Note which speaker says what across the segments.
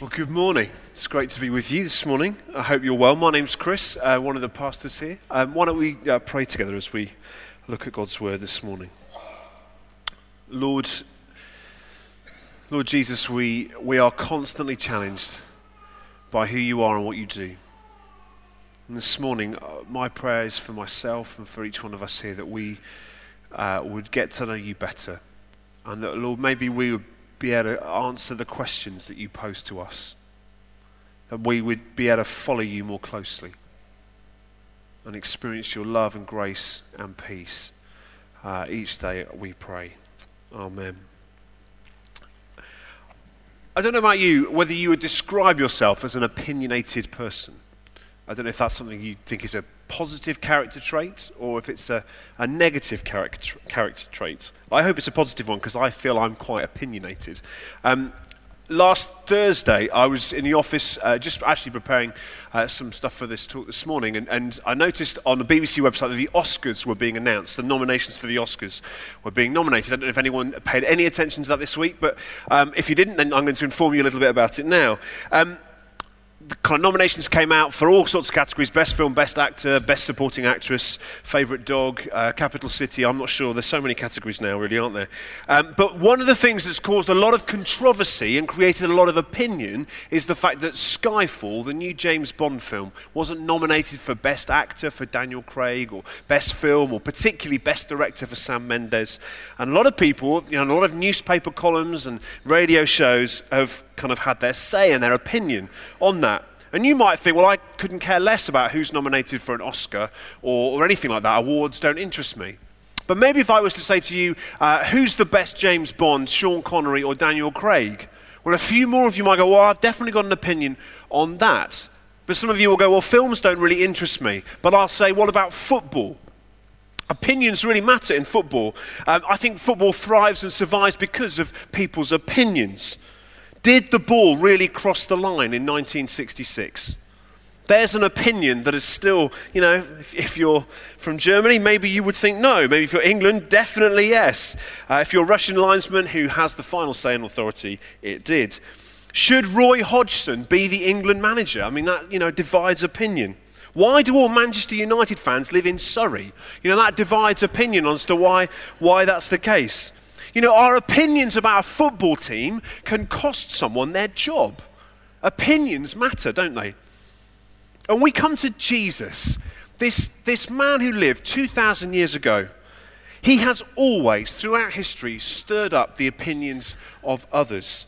Speaker 1: Well, good morning. It's great to be with you this morning. I hope you're well. My name's Chris, uh, one of the pastors here. Um, why don't we uh, pray together as we look at God's word this morning? Lord, Lord Jesus, we, we are constantly challenged by who you are and what you do. And this morning, uh, my prayer is for myself and for each one of us here that we uh, would get to know you better. And that, Lord, maybe we would be able to answer the questions that you pose to us. That we would be able to follow you more closely and experience your love and grace and peace uh, each day, we pray. Amen. I don't know about you, whether you would describe yourself as an opinionated person. I don't know if that's something you think is a positive character trait or if it's a, a negative character, character trait. I hope it's a positive one because I feel I'm quite opinionated. Um, last Thursday, I was in the office uh, just actually preparing uh, some stuff for this talk this morning, and, and, I noticed on the BBC website that the Oscars were being announced. The nominations for the Oscars were being nominated. I don't know if anyone paid any attention to that this week, but um, if you didn't, then I'm going to inform you a little bit about it now. Um, kind of nominations came out for all sorts of categories best film, best actor, best supporting actress, favourite dog, uh, capital city. I'm not sure. There's so many categories now, really, aren't there? Um, but one of the things that's caused a lot of controversy and created a lot of opinion is the fact that Skyfall, the new James Bond film, wasn't nominated for best actor for Daniel Craig or best film or particularly best director for Sam Mendes. And a lot of people, you know, a lot of newspaper columns and radio shows have kind of had their say and their opinion on that. And you might think, well, I couldn't care less about who's nominated for an Oscar or, or anything like that. Awards don't interest me. But maybe if I was to say to you, uh, who's the best James Bond, Sean Connery or Daniel Craig? Well, a few more of you might go, well, I've definitely got an opinion on that. But some of you will go, well, films don't really interest me. But I'll say, what about football? Opinions really matter in football. Um, I think football thrives and survives because of people's opinions. Did the ball really cross the line in 1966? There's an opinion that is still, you know, if, if, you're from Germany, maybe you would think no. Maybe if you're England, definitely yes. Uh, if you're a Russian linesman who has the final say in authority, it did. Should Roy Hodgson be the England manager? I mean, that, you know, divides opinion. Why do all Manchester United fans live in Surrey? You know, that divides opinion as to why, why that's the case. You know, our opinions about a football team can cost someone their job. Opinions matter, don't they? And we come to Jesus, this, this man who lived 2,000 years ago. He has always, throughout history, stirred up the opinions of others.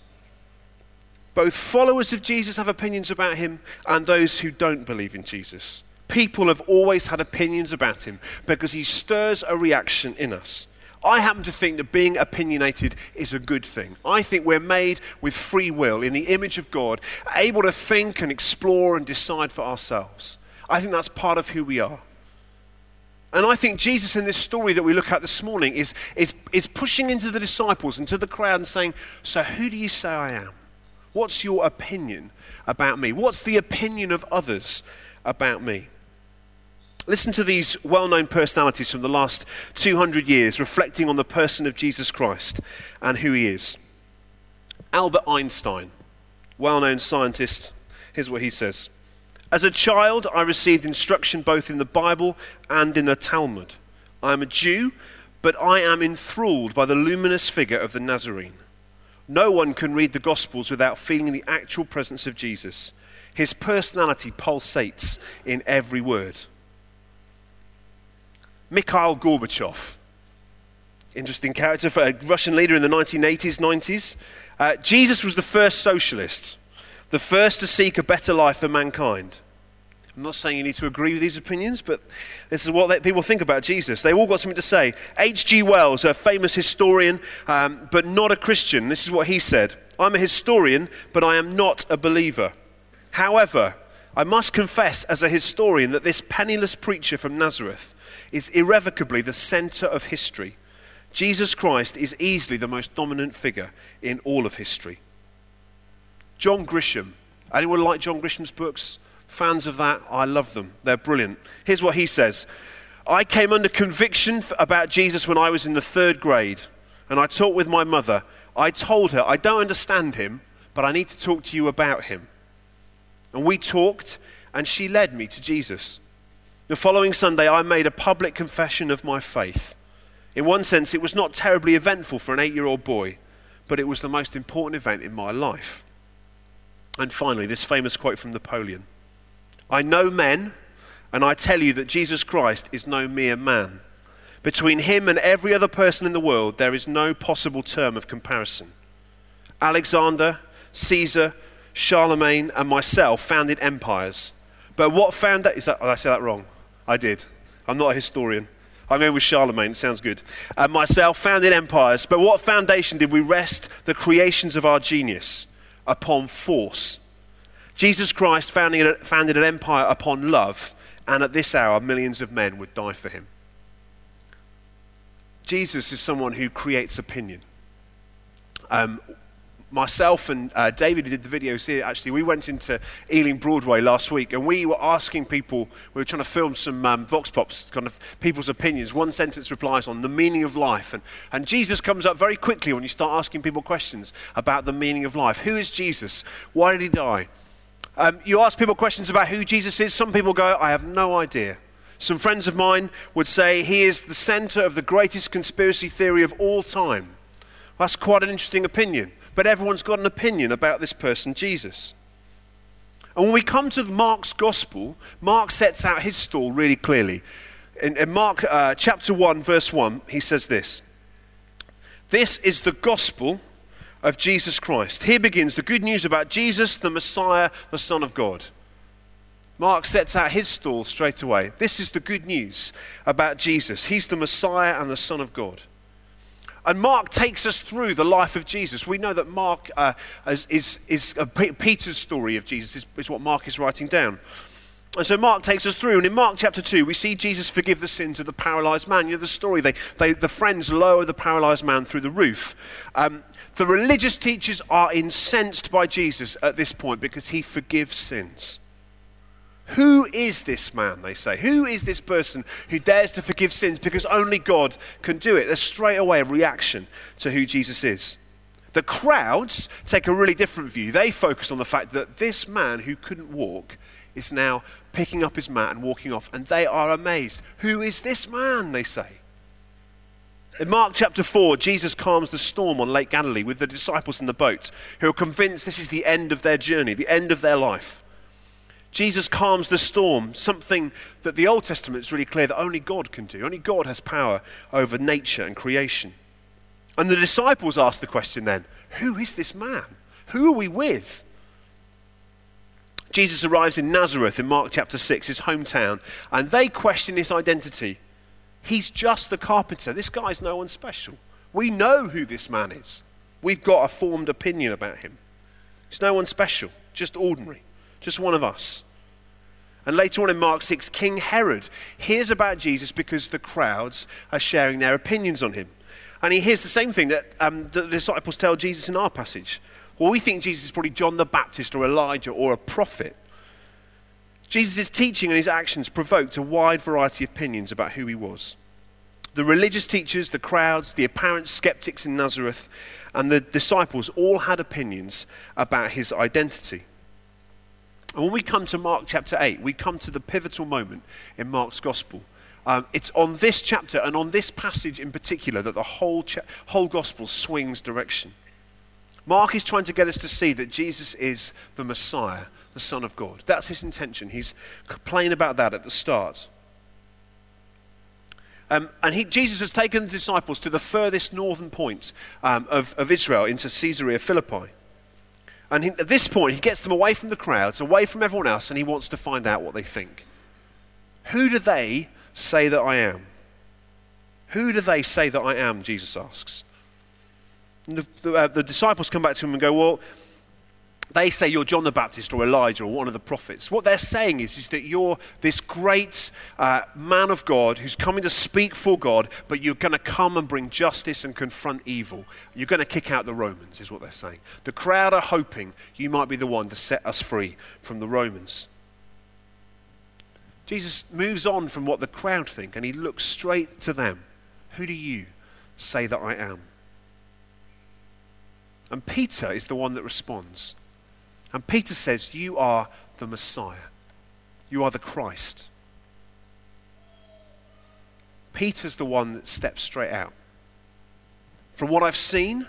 Speaker 1: Both followers of Jesus have opinions about him and those who don't believe in Jesus. People have always had opinions about him because he stirs a reaction in us. I happen to think that being opinionated is a good thing. I think we're made with free will in the image of God, able to think and explore and decide for ourselves. I think that's part of who we are. And I think Jesus in this story that we look at this morning is, is, is pushing into the disciples, and to the crowd, and saying, So who do you say I am? What's your opinion about me? What's the opinion of others about me? Listen to these well known personalities from the last 200 years reflecting on the person of Jesus Christ and who he is. Albert Einstein, well known scientist, here's what he says As a child, I received instruction both in the Bible and in the Talmud. I am a Jew, but I am enthralled by the luminous figure of the Nazarene. No one can read the Gospels without feeling the actual presence of Jesus. His personality pulsates in every word. Mikhail Gorbachev. Interesting character for a Russian leader in the 1980s, 90s. Uh, Jesus was the first socialist, the first to seek a better life for mankind. I'm not saying you need to agree with these opinions, but this is what they, people think about Jesus. They all got something to say. H.G. Wells, a famous historian, um, but not a Christian, this is what he said I'm a historian, but I am not a believer. However, I must confess as a historian that this penniless preacher from Nazareth is irrevocably the center of history. Jesus Christ is easily the most dominant figure in all of history. John Grisham. Anyone like John Grisham's books? Fans of that? I love them. They're brilliant. Here's what he says I came under conviction about Jesus when I was in the third grade, and I talked with my mother. I told her, I don't understand him, but I need to talk to you about him. And we talked, and she led me to Jesus. The following Sunday, I made a public confession of my faith. In one sense, it was not terribly eventful for an eight year old boy, but it was the most important event in my life. And finally, this famous quote from Napoleon I know men, and I tell you that Jesus Christ is no mere man. Between him and every other person in the world, there is no possible term of comparison. Alexander, Caesar, Charlemagne, and myself founded empires. But what found that? Is that, did I say that wrong? I did. I'm not a historian. I mean, with Charlemagne, it sounds good. And myself founded empires. But what foundation did we rest the creations of our genius? Upon force. Jesus Christ founded, founded an empire upon love, and at this hour, millions of men would die for him. Jesus is someone who creates opinion. Um, myself and uh, David, who did the videos here, actually, we went into Ealing Broadway last week and we were asking people, we were trying to film some um, Vox Pops, kind of people's opinions. One sentence replies on the meaning of life. And, and Jesus comes up very quickly when you start asking people questions about the meaning of life. Who is Jesus? Why did he die? Um, you ask people questions about who Jesus is. Some people go, I have no idea. Some friends of mine would say he is the center of the greatest conspiracy theory of all time. That's quite an interesting opinion but everyone's got an opinion about this person, Jesus. And when we come to Mark's gospel, Mark sets out his stall really clearly. In, in Mark uh, chapter 1, verse 1, he says this This is the gospel of Jesus Christ. Here begins the good news about Jesus, the Messiah, the Son of God. Mark sets out his stall straight away. This is the good news about Jesus. He's the Messiah and the Son of God. And Mark takes us through the life of Jesus. We know that Mark uh, is, is, is uh, Peter's story of Jesus, is, is what Mark is writing down. And so Mark takes us through, and in Mark chapter 2, we see Jesus forgive the sins of the paralyzed man. You know the story, they, they, the friends lower the paralyzed man through the roof. Um, the religious teachers are incensed by Jesus at this point because he forgives sins. Who is this man, they say? Who is this person who dares to forgive sins because only God can do it? There's straight away a reaction to who Jesus is. The crowds take a really different view. They focus on the fact that this man who couldn't walk is now picking up his mat and walking off, and they are amazed. Who is this man, they say? In Mark chapter 4, Jesus calms the storm on Lake Galilee with the disciples in the boat, who are convinced this is the end of their journey, the end of their life. Jesus calms the storm, something that the Old Testament is really clear that only God can do. Only God has power over nature and creation. And the disciples ask the question then who is this man? Who are we with? Jesus arrives in Nazareth in Mark chapter 6, his hometown, and they question his identity. He's just the carpenter. This guy's no one special. We know who this man is. We've got a formed opinion about him. He's no one special, just ordinary just one of us. And later on in Mark 6, King Herod hears about Jesus because the crowds are sharing their opinions on him. And he hears the same thing that um, the disciples tell Jesus in our passage. Well, we think Jesus is probably John the Baptist or Elijah or a prophet. Jesus' teaching and his actions provoked a wide variety of opinions about who he was. The religious teachers, the crowds, the apparent skeptics in Nazareth, and the disciples all had opinions about his identity. And when we come to Mark chapter 8, we come to the pivotal moment in Mark's gospel. Um, it's on this chapter and on this passage in particular that the whole, cha- whole gospel swings direction. Mark is trying to get us to see that Jesus is the Messiah, the Son of God. That's his intention. He's plain about that at the start. Um, and he, Jesus has taken the disciples to the furthest northern point um, of, of Israel, into Caesarea Philippi. And he, at this point, he gets them away from the crowds, away from everyone else, and he wants to find out what they think. Who do they say that I am? Who do they say that I am? Jesus asks. The, the, uh, the disciples come back to him and go, Well, they say you're John the Baptist or Elijah or one of the prophets. What they're saying is, is that you're this great uh, man of God who's coming to speak for God, but you're going to come and bring justice and confront evil. You're going to kick out the Romans, is what they're saying. The crowd are hoping you might be the one to set us free from the Romans. Jesus moves on from what the crowd think and he looks straight to them. Who do you say that I am? And Peter is the one that responds. And Peter says, You are the Messiah. You are the Christ. Peter's the one that steps straight out. From what I've seen,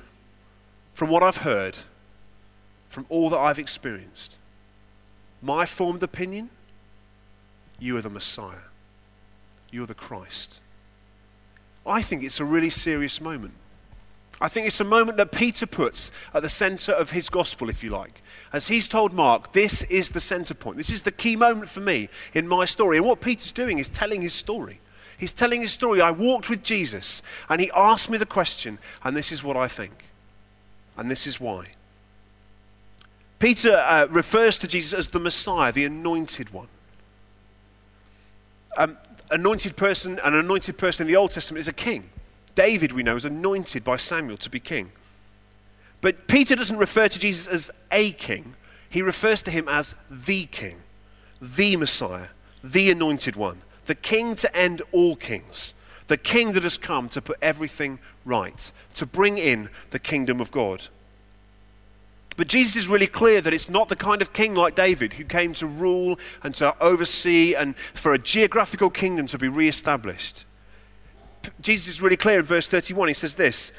Speaker 1: from what I've heard, from all that I've experienced, my formed opinion, you are the Messiah. You're the Christ. I think it's a really serious moment. I think it's a moment that Peter puts at the center of his gospel, if you like. As he's told Mark, this is the center point. This is the key moment for me in my story. And what Peter's doing is telling his story. He's telling his story. I walked with Jesus, and he asked me the question, and this is what I think. And this is why. Peter uh, refers to Jesus as the Messiah, the anointed one. Um, anointed person, an anointed person in the Old Testament is a king. David, we know, is anointed by Samuel to be king. But Peter doesn't refer to Jesus as a king, he refers to him as the king, the Messiah, the anointed one, the king to end all kings, the king that has come to put everything right, to bring in the kingdom of God. But Jesus is really clear that it's not the kind of king like David who came to rule and to oversee and for a geographical kingdom to be re-established. Jesus is really clear in verse 31. He says this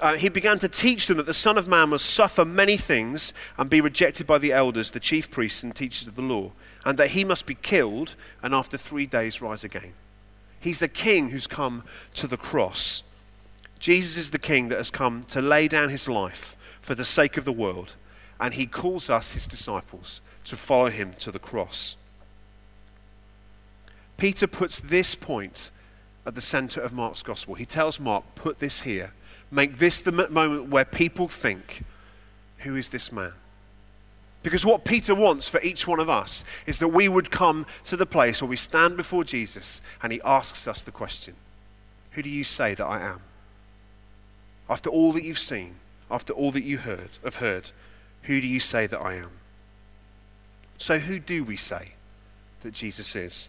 Speaker 1: uh, He began to teach them that the Son of Man must suffer many things and be rejected by the elders, the chief priests, and teachers of the law, and that he must be killed and after three days rise again. He's the king who's come to the cross. Jesus is the king that has come to lay down his life for the sake of the world, and he calls us, his disciples, to follow him to the cross. Peter puts this point at the center of Mark's gospel. He tells Mark, put this here. Make this the moment where people think, who is this man? Because what Peter wants for each one of us is that we would come to the place where we stand before Jesus and he asks us the question Who do you say that I am? After all that you've seen, after all that you heard, have heard, who do you say that I am? So, who do we say that Jesus is?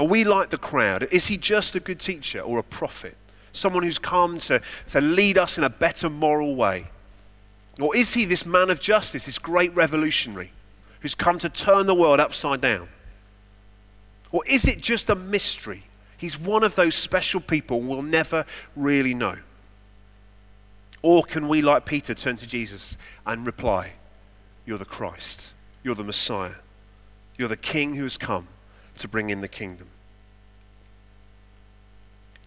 Speaker 1: Are we like the crowd? Is he just a good teacher or a prophet? Someone who's come to, to lead us in a better moral way? Or is he this man of justice, this great revolutionary who's come to turn the world upside down? Or is it just a mystery? He's one of those special people we'll never really know. Or can we, like Peter, turn to Jesus and reply, You're the Christ, you're the Messiah, you're the King who has come to bring in the kingdom?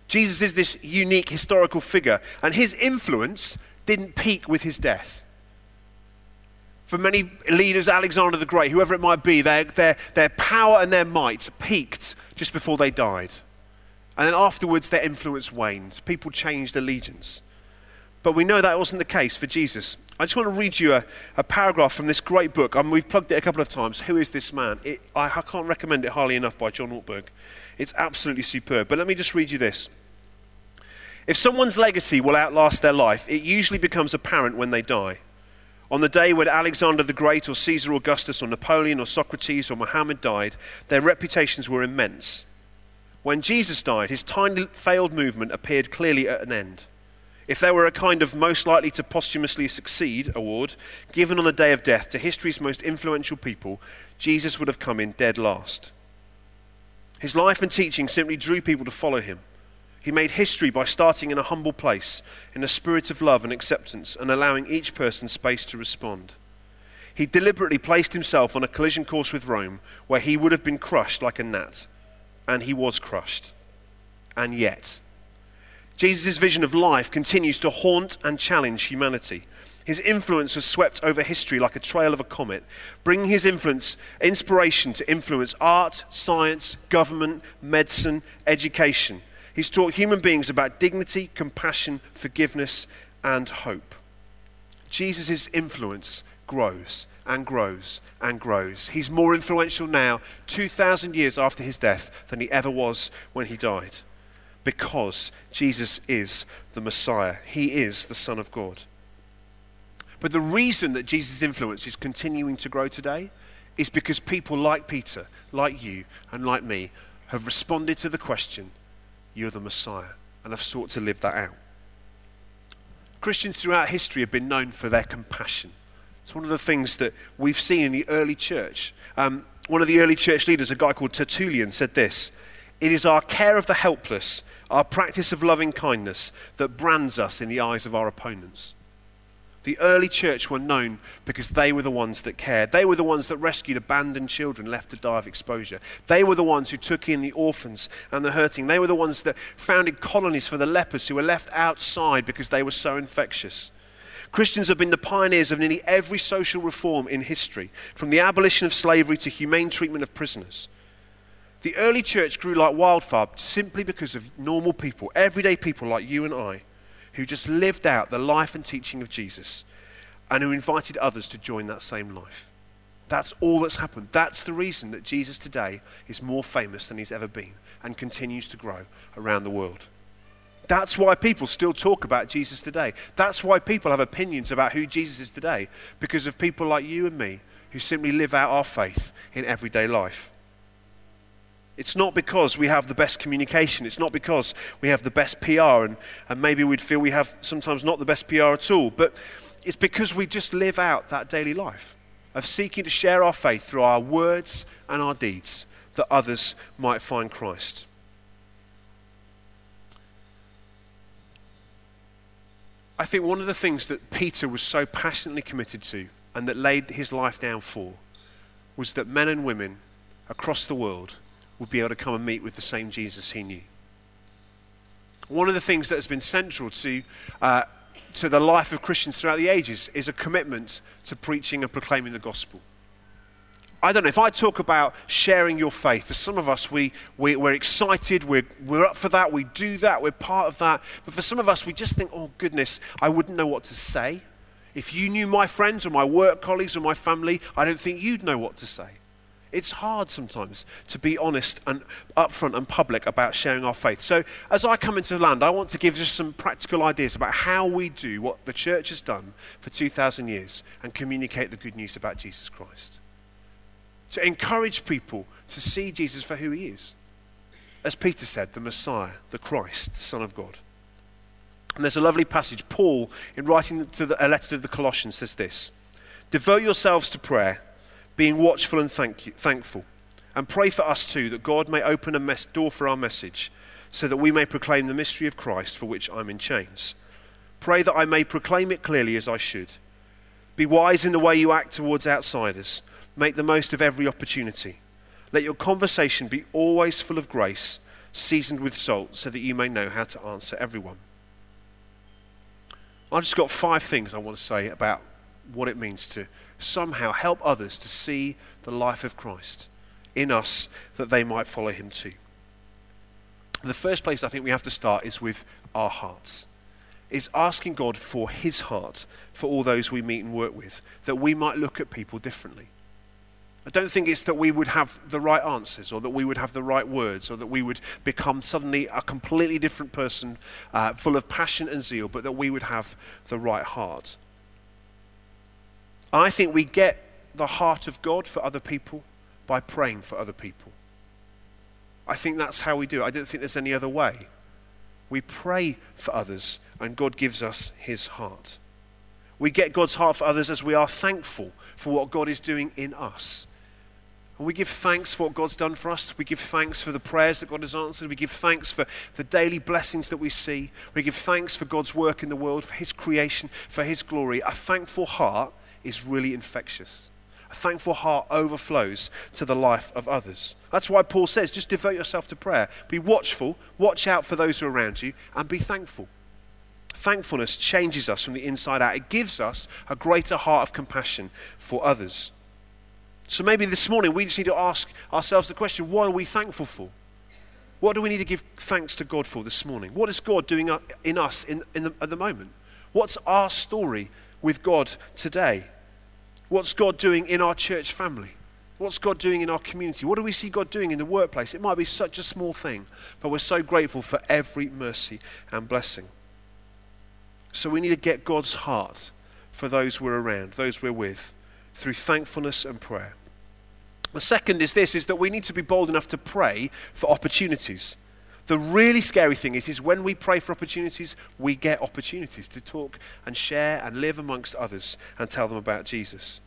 Speaker 1: Jesus is this unique historical figure, and his influence didn't peak with his death. For many leaders, Alexander the Great, whoever it might be, their, their, their power and their might peaked just before they died. And then afterwards, their influence waned. People changed allegiance. But we know that wasn't the case for Jesus. I just want to read you a, a paragraph from this great book. Um, we've plugged it a couple of times. Who is this man? It, I, I can't recommend it highly enough by John Ortberg. It's absolutely superb. But let me just read you this. If someone's legacy will outlast their life, it usually becomes apparent when they die. On the day when Alexander the Great or Caesar Augustus or Napoleon or Socrates or Muhammad died, their reputations were immense. When Jesus died, his tiny failed movement appeared clearly at an end. If there were a kind of most likely to posthumously succeed award given on the day of death to history's most influential people, Jesus would have come in dead last. His life and teaching simply drew people to follow him. He made history by starting in a humble place, in a spirit of love and acceptance, and allowing each person space to respond. He deliberately placed himself on a collision course with Rome, where he would have been crushed like a gnat. And he was crushed. And yet, Jesus' vision of life continues to haunt and challenge humanity. His influence has swept over history like a trail of a comet, bringing his influence, inspiration to influence art, science, government, medicine, education. He's taught human beings about dignity, compassion, forgiveness, and hope. Jesus' influence grows and grows and grows. He's more influential now, 2,000 years after his death, than he ever was when he died because Jesus is the Messiah. He is the Son of God. But the reason that Jesus' influence is continuing to grow today is because people like Peter, like you, and like me have responded to the question, You're the Messiah, and have sought to live that out. Christians throughout history have been known for their compassion. It's one of the things that we've seen in the early church. Um, one of the early church leaders, a guy called Tertullian, said this It is our care of the helpless, our practice of loving kindness, that brands us in the eyes of our opponents. The early church were known because they were the ones that cared. They were the ones that rescued abandoned children left to die of exposure. They were the ones who took in the orphans and the hurting. They were the ones that founded colonies for the lepers who were left outside because they were so infectious. Christians have been the pioneers of nearly every social reform in history, from the abolition of slavery to humane treatment of prisoners. The early church grew like wildfire simply because of normal people, everyday people like you and I, who just lived out the life and teaching of Jesus and who invited others to join that same life. That's all that's happened. That's the reason that Jesus today is more famous than he's ever been and continues to grow around the world. That's why people still talk about Jesus today. That's why people have opinions about who Jesus is today, because of people like you and me who simply live out our faith in everyday life. It's not because we have the best communication. It's not because we have the best PR, and, and maybe we'd feel we have sometimes not the best PR at all, but it's because we just live out that daily life of seeking to share our faith through our words and our deeds that others might find Christ. I think one of the things that Peter was so passionately committed to and that laid his life down for was that men and women across the world would be able to come and meet with the same Jesus he knew. One of the things that has been central to, uh, to the life of Christians throughout the ages is a commitment to preaching and proclaiming the gospel. I don't know, if I talk about sharing your faith, for some of us, we, we, we're excited, we're, we're up for that, we do that, we're part of that. But for some of us, we just think, oh, goodness, I wouldn't know what to say. If you knew my friends or my work colleagues or my family, I don't think you'd know what to say. It's hard sometimes to be honest and upfront and public about sharing our faith. So, as I come into the land, I want to give just some practical ideas about how we do what the church has done for 2,000 years and communicate the good news about Jesus Christ to encourage people to see Jesus for who he is. As Peter said, the Messiah, the Christ, the Son of God. And there's a lovely passage. Paul, in writing to the, a letter to the Colossians, says this Devote yourselves to prayer, being watchful and thank you, thankful. And pray for us too, that God may open a mes- door for our message, so that we may proclaim the mystery of Christ for which I'm in chains. Pray that I may proclaim it clearly as I should. Be wise in the way you act towards outsiders Make the most of every opportunity. Let your conversation be always full of grace, seasoned with salt, so that you may know how to answer everyone. I've just got five things I want to say about what it means to somehow help others to see the life of Christ in us that they might follow him too. The first place I think we have to start is with our hearts. Is asking God for his heart for all those we meet and work with, that we might look at people differently. I don't think it's that we would have the right answers or that we would have the right words or that we would become suddenly a completely different person uh, full of passion and zeal, but that we would have the right heart. I think we get the heart of God for other people by praying for other people. I think that's how we do it. I don't think there's any other way. We pray for others, and God gives us his heart. We get God's heart for others as we are thankful for what God is doing in us. And we give thanks for what God's done for us. We give thanks for the prayers that God has answered. We give thanks for the daily blessings that we see. We give thanks for God's work in the world, for His creation, for His glory. A thankful heart is really infectious. A thankful heart overflows to the life of others. That's why Paul says just devote yourself to prayer. Be watchful, watch out for those who are around you, and be thankful. Thankfulness changes us from the inside out, it gives us a greater heart of compassion for others. So maybe this morning we just need to ask ourselves the question what are we thankful for? What do we need to give thanks to God for this morning? What is God doing in us in, in the, at the moment? What's our story with God today? What's God doing in our church family? What's God doing in our community? What do we see God doing in the workplace? It might be such a small thing, but we're so grateful for every mercy and blessing. So we need to get God's heart for those we're around, those we're with through thankfulness and prayer. The second is this is that we need to be bold enough to pray for opportunities. The really scary thing is, is when we pray for opportunities, we get opportunities to talk and share and live amongst others and tell them about Jesus.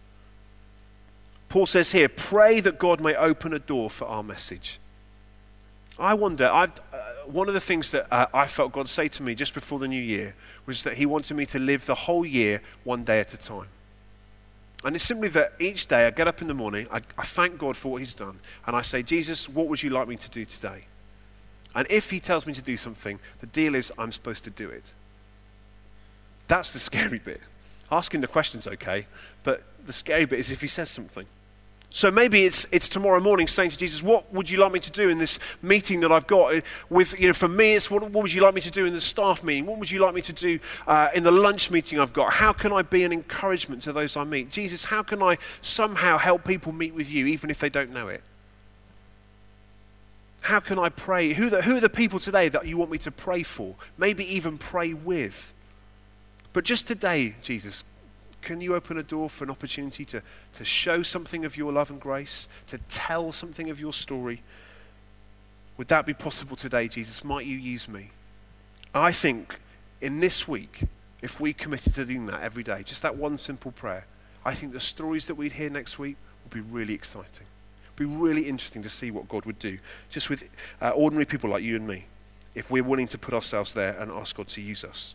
Speaker 1: Paul says here, pray that God may open a door for our message. I wonder, uh, one of the things that uh, I felt God say to me just before the new year was that He wanted me to live the whole year one day at a time. And it's simply that each day I get up in the morning, I, I thank God for what He's done, and I say, Jesus, what would you like me to do today? And if He tells me to do something, the deal is I'm supposed to do it. That's the scary bit. Asking the question's okay, but the scary bit is if He says something. So maybe it's, it's tomorrow morning saying to Jesus, What would you like me to do in this meeting that I've got? With, you know, for me, it's what, what would you like me to do in the staff meeting? What would you like me to do uh, in the lunch meeting I've got? How can I be an encouragement to those I meet? Jesus, how can I somehow help people meet with you even if they don't know it? How can I pray? Who, the, who are the people today that you want me to pray for? Maybe even pray with. But just today, Jesus, can you open a door for an opportunity to, to show something of your love and grace, to tell something of your story? Would that be possible today, Jesus? Might you use me? I think in this week, if we committed to doing that every day, just that one simple prayer, I think the stories that we'd hear next week would be really exciting. Be really interesting to see what God would do just with uh, ordinary people like you and me if we're willing to put ourselves there and ask God to use us.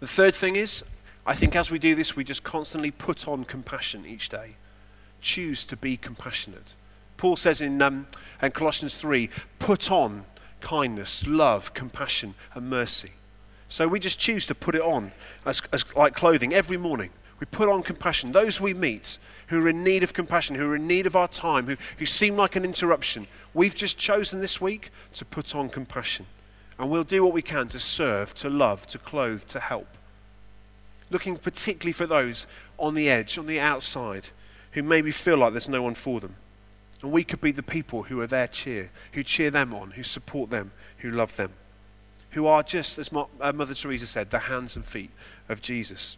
Speaker 1: The third thing is, I think as we do this, we just constantly put on compassion each day. Choose to be compassionate. Paul says in, um, Colossians 3 put on kindness, love, compassion, and mercy. So we just choose to put it on as, as like clothing every morning. We put on compassion. Those we meet who are in need of compassion, who are in need of our time, who, who seem like an interruption, we've just chosen this week to put on compassion. And we'll do what we can to serve, to love, to clothe, to help looking particularly for those on the edge, on the outside, who maybe feel like there's no one for them. And we could be the people who are their cheer, who cheer them on, who support them, who love them, who are just, as uh, Mother Teresa said, the hands and feet of Jesus.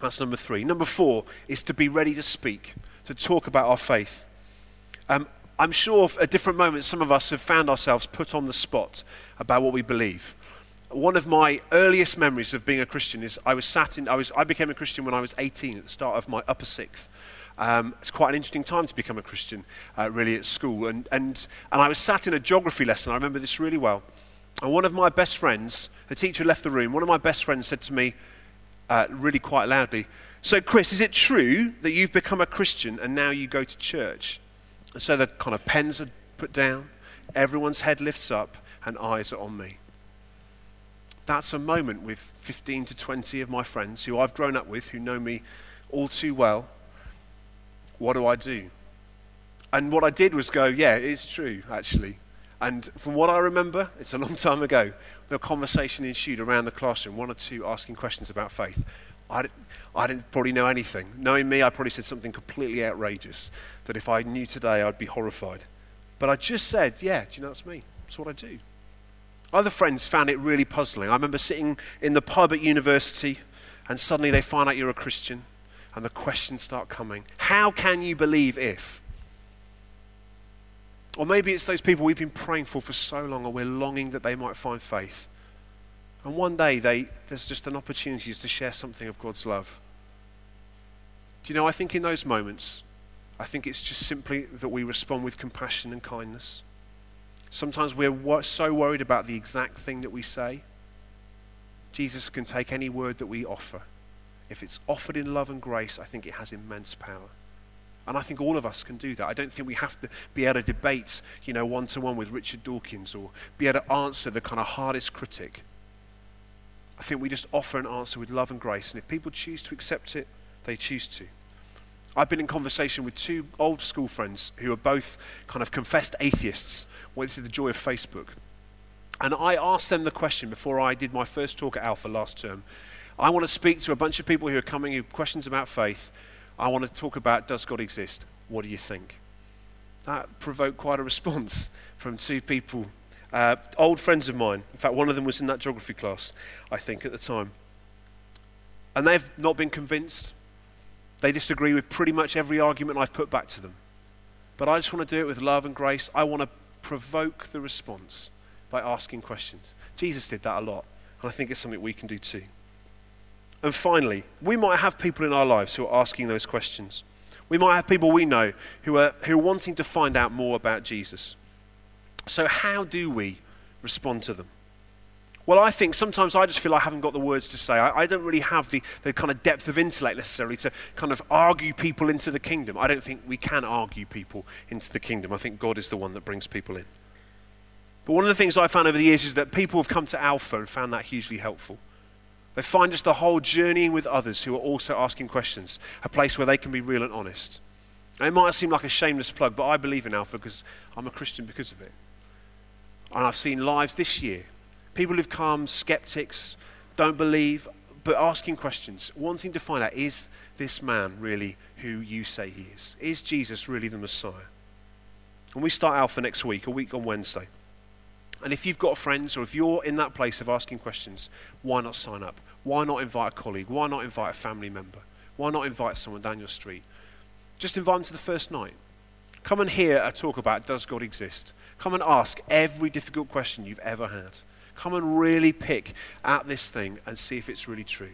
Speaker 1: That's number three. Number four is to be ready to speak, to talk about our faith. Um, I'm sure at different moments some of us have found ourselves put on the spot about what we believe one of my earliest memories of being a Christian is I was sat in, I, was, I became a Christian when I was 18 at the start of my upper sixth. Um, it's quite an interesting time to become a Christian, uh, really, at school. And, and, and I was sat in a geography lesson, I remember this really well. And one of my best friends, the teacher left the room, one of my best friends said to me, uh, really quite loudly, So, Chris, is it true that you've become a Christian and now you go to church? And so the kind of pens are put down, everyone's head lifts up, and eyes are on me that's a moment with 15 to 20 of my friends who I've grown up with, who know me all too well. What do I do? And what I did was go, yeah, it's true, actually. And from what I remember, it's a long time ago, the conversation ensued around the classroom, one or two asking questions about faith. I didn't, I didn't probably know anything. Knowing me, I probably said something completely outrageous that if I knew today, I'd be horrified. But I just said, yeah, do you know that's me? That's what I do. Other friends found it really puzzling. I remember sitting in the pub at university, and suddenly they find out you're a Christian, and the questions start coming. How can you believe if? Or maybe it's those people we've been praying for for so long, and we're longing that they might find faith. And one day they, there's just an opportunity to share something of God's love. Do you know, I think in those moments, I think it's just simply that we respond with compassion and kindness. Sometimes we're so worried about the exact thing that we say. Jesus can take any word that we offer. If it's offered in love and grace, I think it has immense power. And I think all of us can do that. I don't think we have to be able to debate, you know, one to one with Richard Dawkins or be able to answer the kind of hardest critic. I think we just offer an answer with love and grace. And if people choose to accept it, they choose to. I've been in conversation with two old school friends who are both kind of confessed atheists. Well, this is the joy of Facebook. And I asked them the question before I did my first talk at Alpha last term. I want to speak to a bunch of people who are coming who have questions about faith. I want to talk about does God exist? What do you think? That provoked quite a response from two people, uh, old friends of mine. In fact, one of them was in that geography class, I think, at the time. And they've not been convinced. They disagree with pretty much every argument I've put back to them. But I just want to do it with love and grace. I want to provoke the response by asking questions. Jesus did that a lot, and I think it's something we can do too. And finally, we might have people in our lives who are asking those questions. We might have people we know who are, who are wanting to find out more about Jesus. So, how do we respond to them? Well, I think sometimes I just feel I haven't got the words to say. I, I, don't really have the, the kind of depth of intellect necessarily to kind of argue people into the kingdom. I don't think we can argue people into the kingdom. I think God is the one that brings people in. But one of the things I found over the years is that people have come to Alpha and found that hugely helpful. They find just the whole journeying with others who are also asking questions, a place where they can be real and honest. And it might seem like a shameless plug, but I believe in Alpha because I'm a Christian because of it. And I've seen lives this year, people who've come, skeptics, don't believe, but asking questions, wanting to find out is this man really who you say he is? Is Jesus really the Messiah? And we start Alpha next week, a week on Wednesday. And if you've got friends or if you're in that place of asking questions, why not sign up? Why not invite a colleague? Why not invite a family member? Why not invite someone down your street? Just invite them to the first night. Come and hear a talk about does God exist? Come and ask every difficult question you've ever had. Come and really pick at this thing and see if it's really true.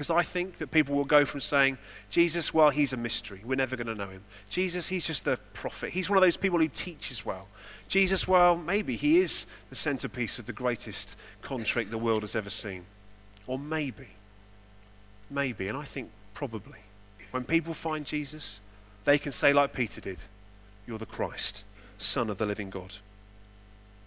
Speaker 1: Because I think that people will go from saying, Jesus, well, he's a mystery. We're never going to know him. Jesus, he's just a prophet. He's one of those people who teaches well. Jesus, well, maybe he is the centerpiece of the greatest contract the world has ever seen. Or maybe, maybe, and I think probably, when people find Jesus, they can say, like Peter did, You're the Christ, Son of the living God.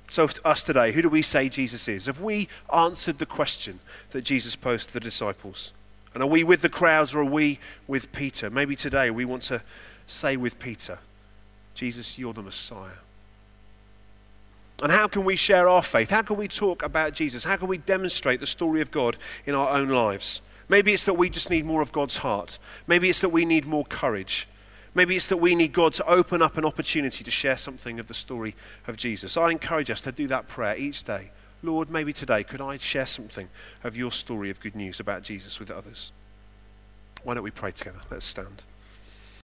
Speaker 1: So, to us today, who do we say Jesus is? Have we answered the question that Jesus posed to the disciples? And are we with the crowds or are we with Peter? Maybe today we want to say with Peter, Jesus, you're the Messiah. And how can we share our faith? How can we talk about Jesus? How can we demonstrate the story of God in our own lives? Maybe it's that we just need more of God's heart. Maybe it's that we need more courage. Maybe it's that we need God to open up an opportunity to share something of the story of Jesus. I encourage us to do that prayer each day. Lord, maybe today could I share something of your story of good news about Jesus with others? Why don't we pray together? Let's stand.